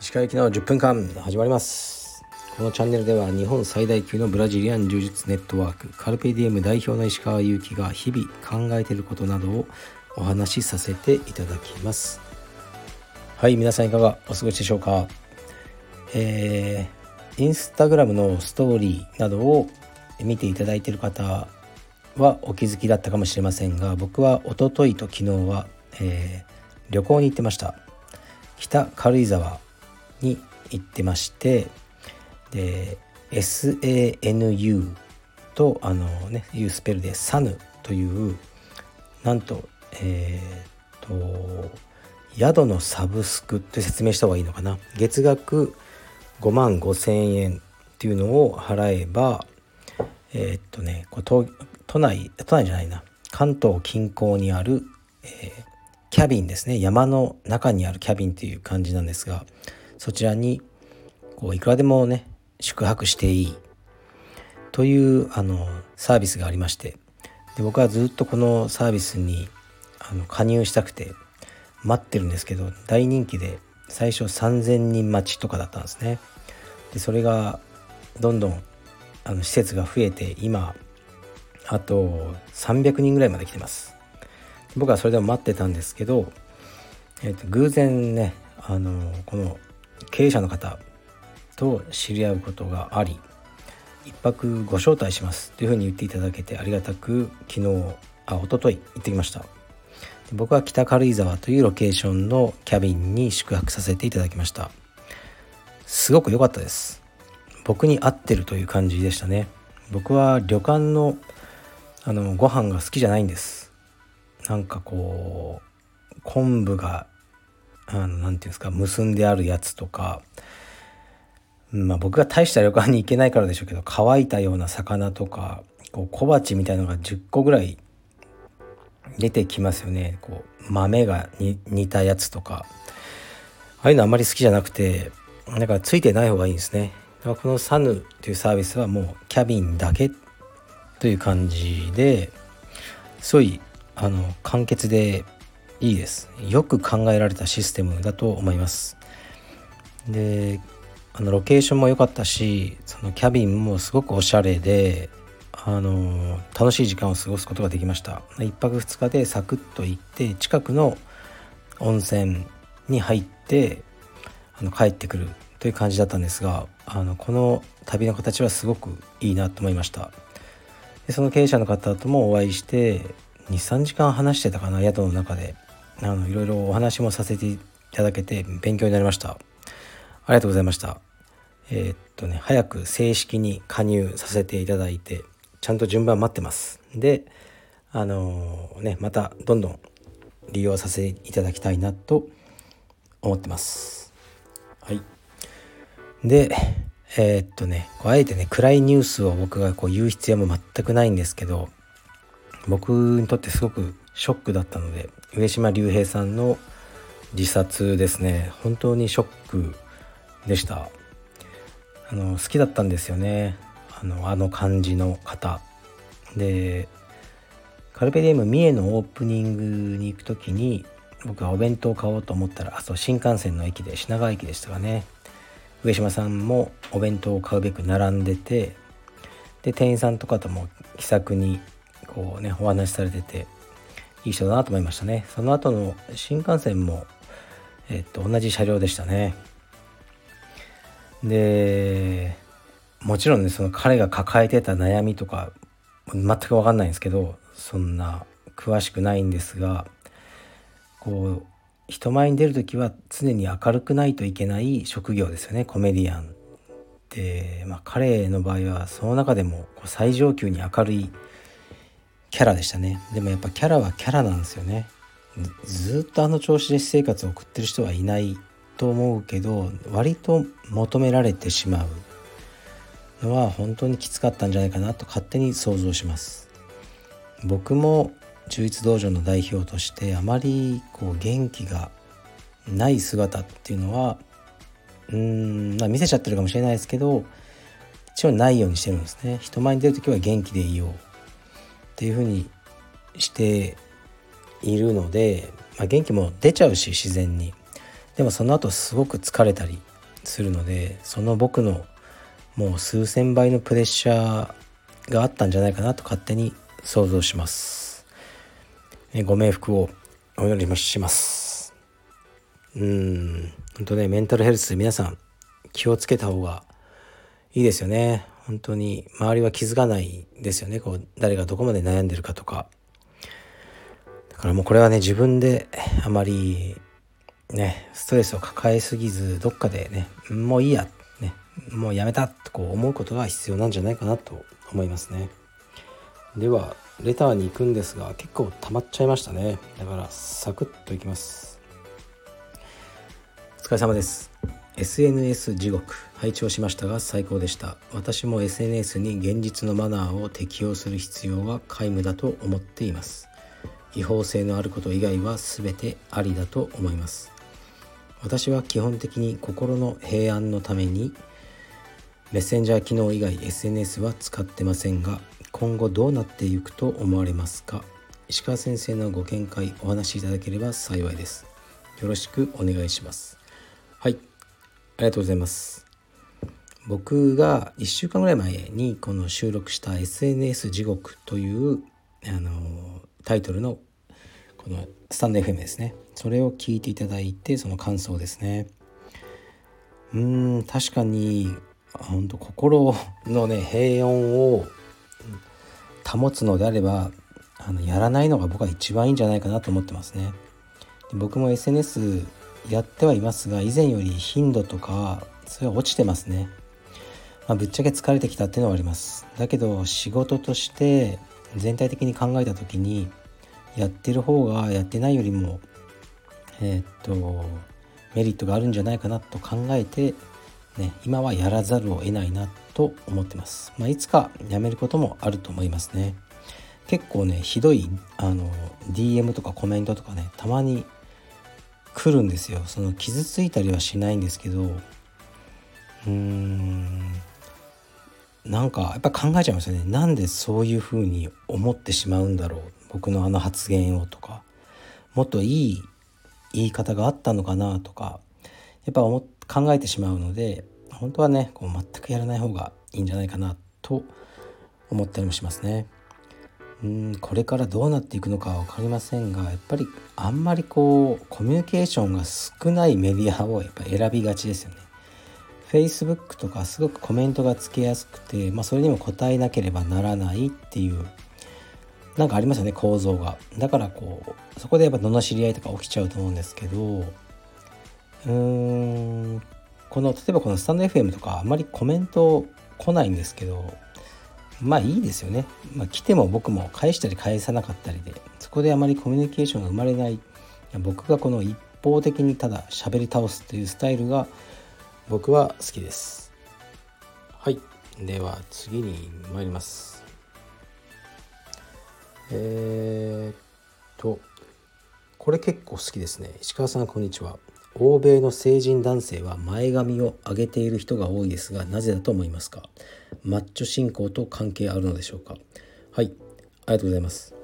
石川行きの10分間始まります。このチャンネルでは日本最大級のブラジリアン柔術ネットワークカルペディエム代表の石川祐希が日々考えていることなどをお話しさせていただきます。はい皆さんいかがお過ごしでしょうか？えー、インスタグラムのストーリーなどを見ていただいている方はお気づきだったかもしれませんが僕はおとといと昨日は、えー、旅行に行ってました。北軽井沢に行ってましてで SANU とあのねいうスペルで SAN というなんとえっ、と宿のサブスクって説明した方がいいのかな。月額5万5千円っていうのを払えばえー、っとねこう都内都内じゃないな関東近郊にある、えー、キャビンですね山の中にあるキャビンっていう感じなんですがそちらにこういくらでもね宿泊していいというあのサービスがありましてで僕はずっとこのサービスにあの加入したくて待ってるんですけど大人気で最初3,000人待ちとかだったんですね。でそれがどんどんあの施設が増えて今あと300人ぐらいまで来てます。僕はそれでも待ってたんですけど、えー、と偶然ねあのこの経営者の方と知り合うことがあり一泊ご招待します。というふうに言っていただけてありがたく昨日あ一昨日行ってきました。僕は北軽井沢というロケーションのキャビンに宿泊させていただきました。すごく良かったです。僕に合ってるという感じでしたね。僕は旅館のあのご飯が好きじゃないんです。なんかこう昆布があのなんていうんですか結んであるやつとかまあ僕が大した旅館に行けないからでしょうけど乾いたような魚とかこう小鉢みたいのが10個ぐらい出てきますよね。こう豆が煮たやつとか。ああいうのあんまり好きじゃなくてだからついてない方がいいんですね。このサヌというサービスはもうキャビンだけという感じですごいあの簡潔でいいです。よく考えられたシステムだと思います。であのロケーションも良かったしそのキャビンもすごくおしゃれであの楽しい時間を過ごすことができました。1泊2日でサクッと行って近くの温泉に入ってあの帰ってくるという感じだったんですがあのこの旅の形はすごくいいなと思いました。でその経営者の方ともお会いして23時間話してたかな宿の中で。あのいろいろお話もさせていただけて勉強になりました。ありがとうございました。えー、っとね早く正式に加入させていただいてちゃんと順番待ってます。であのー、ねまたどんどん利用させていただきたいなと思ってます。はい。でえー、っとねあえてね暗いニュースを僕がこう言う必要も全くないんですけど僕にとってすごくショックだったので上島竜兵さんの自殺ですね。本当にショックでした。あの好きだったんですよね。あのあの感じの方。でカルペディエム三重のオープニングに行く時に僕はお弁当を買おうと思ったらあそう新幹線の駅で品川駅でしたかね。上島さんもお弁当を買うべく並んでてで店員さんとかとも気さくにこうねお話しされてていい人だなと思いましたね。その後の新幹線もえっと同じ車両でしたね。でもちろんねその彼が抱えてた悩みとか全く分かんないんですけどそんな詳しくないんですがこう人前に出る時は常に明るくないといけない職業ですよね。コメディアンで、まあ、彼の場合はその中でも最上級に明るいキャラでしたね。でもやっぱキャラはキャラなんですよね。ずっとあの調子で私生活を送ってる人はいないと思うけど割と求められてしまう。のは本当にきつかったんじゃないかなと勝手に想像します。僕も中立道場の代表としてあまりこう元気がない姿っていうのはうーん、ま、見せちゃってるかもしれないですけど一応ないようにしてるんですね。人前に出る時は元気でいようっていうふうにしているので、まあ、元気も出ちゃうし自然に。でもその後すごく疲れたりするのでその僕のもう数千倍のプレッシャーがあったんじゃないかなと勝手に想像します、ご冥福をお祈りします。うん。本当ねメンタルヘルス皆さん気をつけた方がいいですよね。本当に周りは気づかないですよね。こう誰がどこまで悩んでるかとか。だからもうこれはね自分であまりねストレスを抱えすぎずどっかでねもういいやねもうやめたとこう思うことが必要なんじゃないかなと思いますね。ではレターに行くんですが結構溜まっちゃいましたね。だからサクッといきます。お疲れ様です。SNS 地獄。拝聴しましたが最高でした。私も SNS に現実のマナーを適用する必要は皆無だと思っています。違法性のあること以外は全てありだと思います。私は基本的に心の平安のためにメッセンジャー機能以外 SNS は使ってませんが今後どうなっていくと思われますか？石川先生のご見解お話しいただければ幸いです。よろしくお願いします。はい。ありがとうございます。僕が1週間ぐらい前にこの収録した SNS 地獄というあのタイトルのこのスタンド FM ですね。それを聞いていただいてその感想ですね。うん確かに本当心のね平穏を保つのであればあのやらないのが僕は一番いいんじゃないかなと思ってますね。僕も SNS やってはいますが以前より頻度とかそれは落ちてますね、まあ、ぶっちゃけ疲れてきたっていうのはあります。だけど仕事として全体的に考えた時にやってる方がやってないよりもえー、っとメリットがあるんじゃないかなと考えて、ね、今はやらざるを得ないなと思ってます、まあ、いつかやめることもあると思いますね。結構ねひどいあの DM とかコメントとかねたまに来るんですよ。その傷ついたりはしないんですけどうーんなんかやっぱ考えちゃいますよね。なんでそういうふうに思ってしまうんだろう。僕のあの発言をとか。もっといい言い方があったのかなとかやっぱ思考えてしまうので本当はねこう全くやらない方がいいんじゃないかなと思ったりもしますね。うんこれからどうなっていくのかは分かりませんがやっぱりあんまりこうコミュニケーションが少ないメディアをやっぱ選びがちですよね。Facebook とかすごくコメントがつけやすくて、まあ、それにも答えなければならないっていうなんかありますよね構造が。だからこうそこでやっぱ罵り合いとか起きちゃうと思うんですけどうーんこの例えばこのスタンド FM とかあまりコメント来ないんですけどまあいいですよね。まあ、来ても僕も返したり返さなかったりでそこであまりコミュニケーションが生まれない僕がこの一方的にただ喋り倒すというスタイルが僕は好きです。はい。では次に参ります。えー、っと、これ結構好きですね。石川さんこんにちは。欧米の成人男性は前髪を上げている人が多いですがなぜだと思いますか？マッチョ信仰と関係あるのでしょうか？はい。ありがとうございます。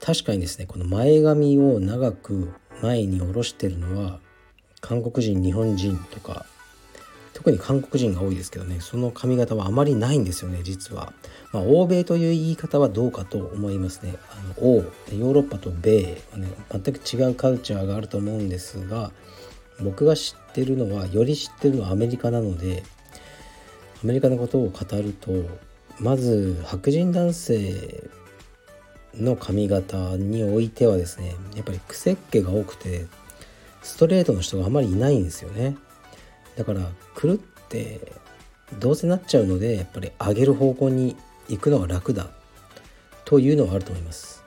確かにですねこの前髪を長く前に下ろしてるのは韓国人日本人とか特に韓国人が多いですけどねその髪型はあまりないんですよね実は、まあ、欧米という言い方はどうかと思いますね。あの欧ヨーロッパと米はね全く違うカルチャーがあると思うんですが僕が知ってるのはより知ってるのはアメリカなのでアメリカのことを語るとまず白人男性の髪型においてはですねやっぱり癖っ気が多くてストレートの人があまりいないんですよね。だから狂ってどうせなっちゃうのでやっぱり上げる方向に行くのが楽だというのはあると思います。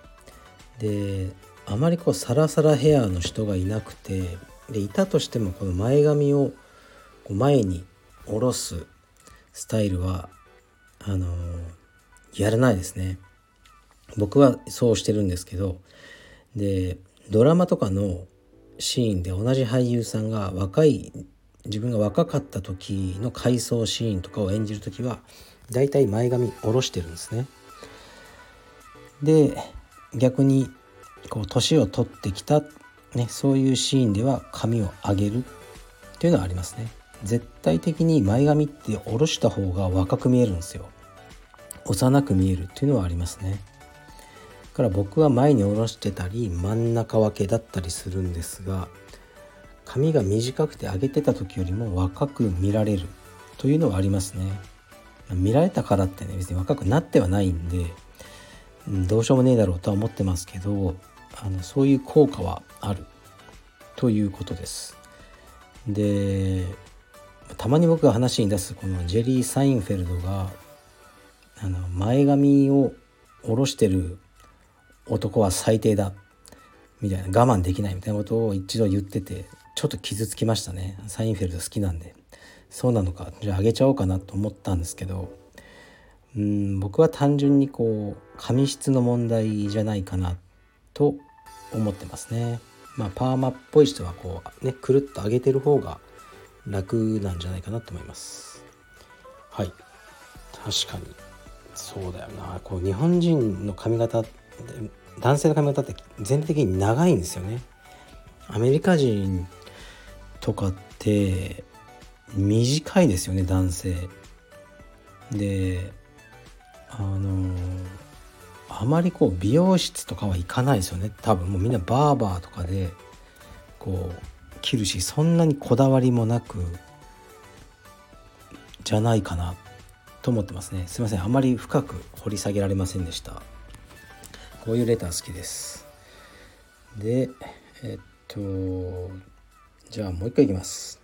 であまりこうサラサラヘアの人がいなくてでいたとしてもこの前髪をこう前に下ろすスタイルはあのー、やらないですね。僕はそうしてるんですけどでドラマとかのシーンで同じ俳優さんが若い自分が若かった時の回想シーンとかを演じる時はだいたい前髪下ろしてるんですね。で逆にこう年を取ってきた、ね、そういうシーンでは髪を上げるっていうのはありますね。絶対的に前髪って下ろした方が若く見えるんですよ。幼く見えるっていうのはありますね。だから僕は前に下ろしてたり真ん中分けだったりするんですが髪が短くて上げてた時よりも若く見られるというのはありますね。見られたからってね別に若くなってはないんでどうしようもねえだろうとは思ってますけどあのそういう効果はあるということです。でたまに僕が話に出すこのジェリー・サインフェルドがあの前髪を下ろしてる男は最低だみたいな我慢できないみたいなことを一度言っててちょっと傷つきましたね。サインフェルド好きなんで。そうなのかじゃああげちゃおうかなと思ったんですけどうん僕は単純にこう髪質の問題じゃないかなと思ってますね。まあパーマっぽい人はこうねくるっと上げてる方が楽なんじゃないかなと思います。はい。確かに。そうだよな。こう日本人の髪型男性の髪型って全体的に長いんですよね。アメリカ人とかって短いですよね男性。であのあまりこう美容室とかは行かないですよね。多分もうみんなバーバーとかでこう切るしそんなにこだわりもなくじゃないかなと思ってますね。すいません。あまり深く掘り下げられませんでした。こういうレター好きです。でえっとじゃあもう一回いきます。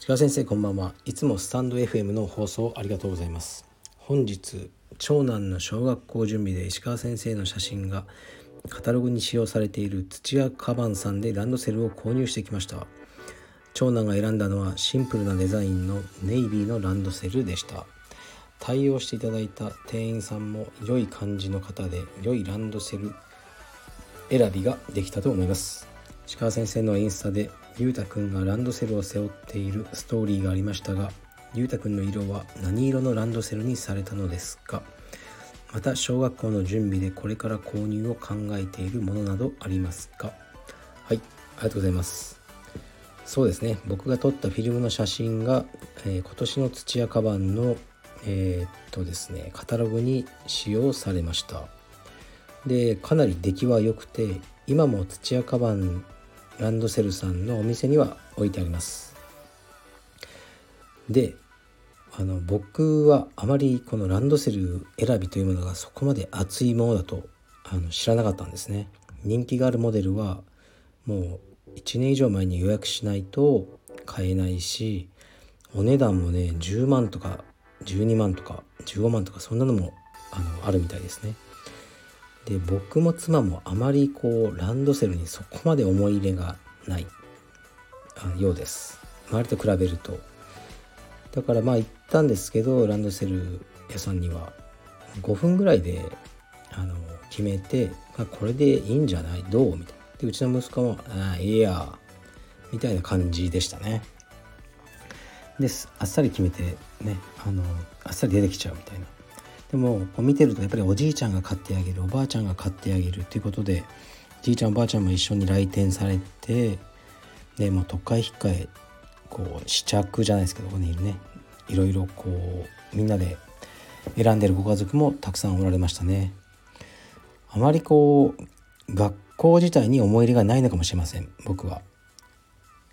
近先生こんばんは。いつもスタンド FM の放送ありがとうございます。本日長男の小学校準備で石川先生の写真がカタログに使用されている土屋カバンさんでランドセルを購入してきました。長男が選んだのはシンプルなデザインのネイビーのランドセルでした。対応していただいた店員さんも良い感じの方で良いランドセル選びができたと思います。石川先生のインスタでゆうたくんがランドセルを背負っているストーリーがありましたがゆうたくんの色は何色のランドセルにされたのですか？また小学校の準備でこれから購入を考えているものなどありますか？はいありがとうございます。そうですね。僕が撮ったフィルムの写真が、えー、今年の土屋カバンのえー、っとですねカタログに使用されました。でかなり出来は良くて今も土屋カバンランドセルさんのお店には置いてあります。であの僕はあまりこのランドセル選びというものがそこまで熱いものだとあの知らなかったんですね。人気があるモデルはもう1年以上前に予約しないと買えないしお値段もね10万とか12万とか15万とかそんなのもあのあるみたいですね。で僕も妻もあまりこうランドセルにそこまで思い入れがないようです。周りと比べると。だからまあ行ったんですけどランドセル屋さんには。5分ぐらいであの決めて、まあ、これでいいんじゃない？どう？みたいな。でうちの息子も「ああいいや」みたいな感じでしたね。ですあっさり決めてねあのあっさり出てきちゃうみたいな。でもこう見てるとやっぱりおじいちゃんが買ってあげるおばあちゃんが買ってあげるっていうことでじいちゃんおばあちゃんも一緒に来店されてでもう特会引っかえこう試着じゃないですけどここにいるねいろいろこうみんなで選んでるご家族もたくさんおられましたね。あまりこう学校自体に思い入れがないのかもしれません僕は。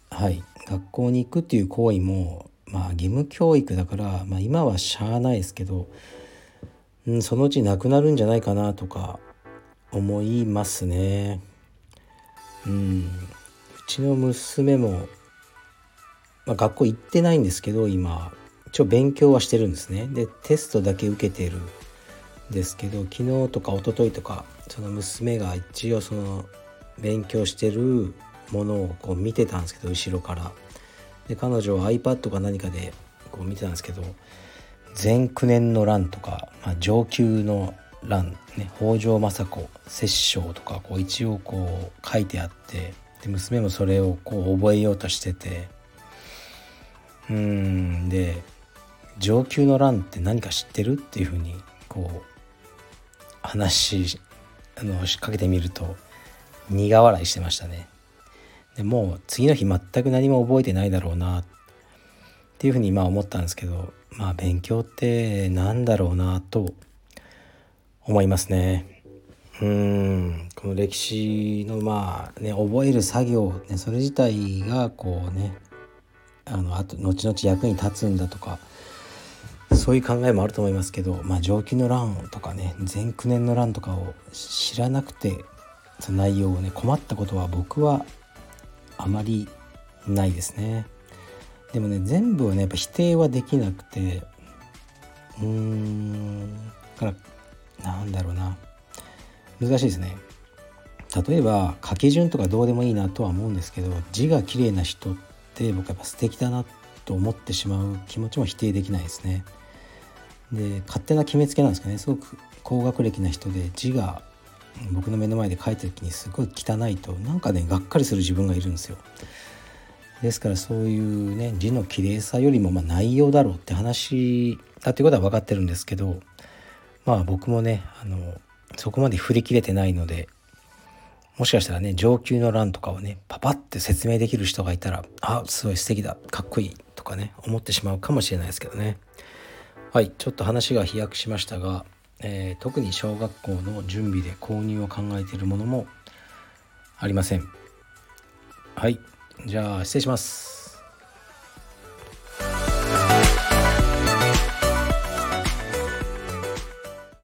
はい。学校に行くっていう行為もまあ義務教育だから、まあ、今はしゃあないですけど、うん、そのうちなくなるんじゃないかなとか思いますね。うん。うちの娘も、まあ、学校行ってないんですけど今。一応勉強はしてるんですね。でテストだけ受けてるんですけど昨日とか一昨日とかその娘が一応その勉強してるものをこう見てたんですけど後ろから。で彼女は iPad か何かでこう見てたんですけど全9年の欄とか、まあ、上級の欄ね北条政子摂政とかこう一応こう書いてあってで娘もそれをこう覚えようとしててうん。で上級の欄って何か知ってるっていうふうにこう話あのかけてみると苦笑いしてましたね。でもう次の日全く何も覚えてないだろうなっていうふうにまあ思ったんですけどまあ勉強ってなんだろうなと思いますね。うん。この歴史のまあね覚える作業、ね、それ自体がこうねあのあと後々役に立つんだとかそういう考えもあると思いますけど、まあ、上記の乱とかね全9年の乱とかを知らなくてその内容をね困ったことは僕はあまりないですね。でもね全部はねやっぱ否定はできなくてうーんだからなんだろうな難しいですね。例えば書き順とかどうでもいいなとは思うんですけど字が綺麗な人って僕やっぱ素敵だなと思ってしまう気持ちも否定できないですね。で勝手な決めつけなんですけどねすごく高学歴な人で字が僕の目の前で書いた時にすごい汚いとなんかねがっかりする自分がいるんですよ。ですからそういうね字の綺麗さよりもまあ内容だろうって話だっていうことは分かってるんですけどまあ僕もねあのそこまで振り切れてないのでもしかしたらね上級の欄とかをねパパって説明できる人がいたらあすごい素敵だかっこいいとかね思ってしまうかもしれないですけどね。はいちょっと話が飛躍しましたが、えー、特に小学校の準備で購入を考えているものもありません。はいじゃあ失礼します。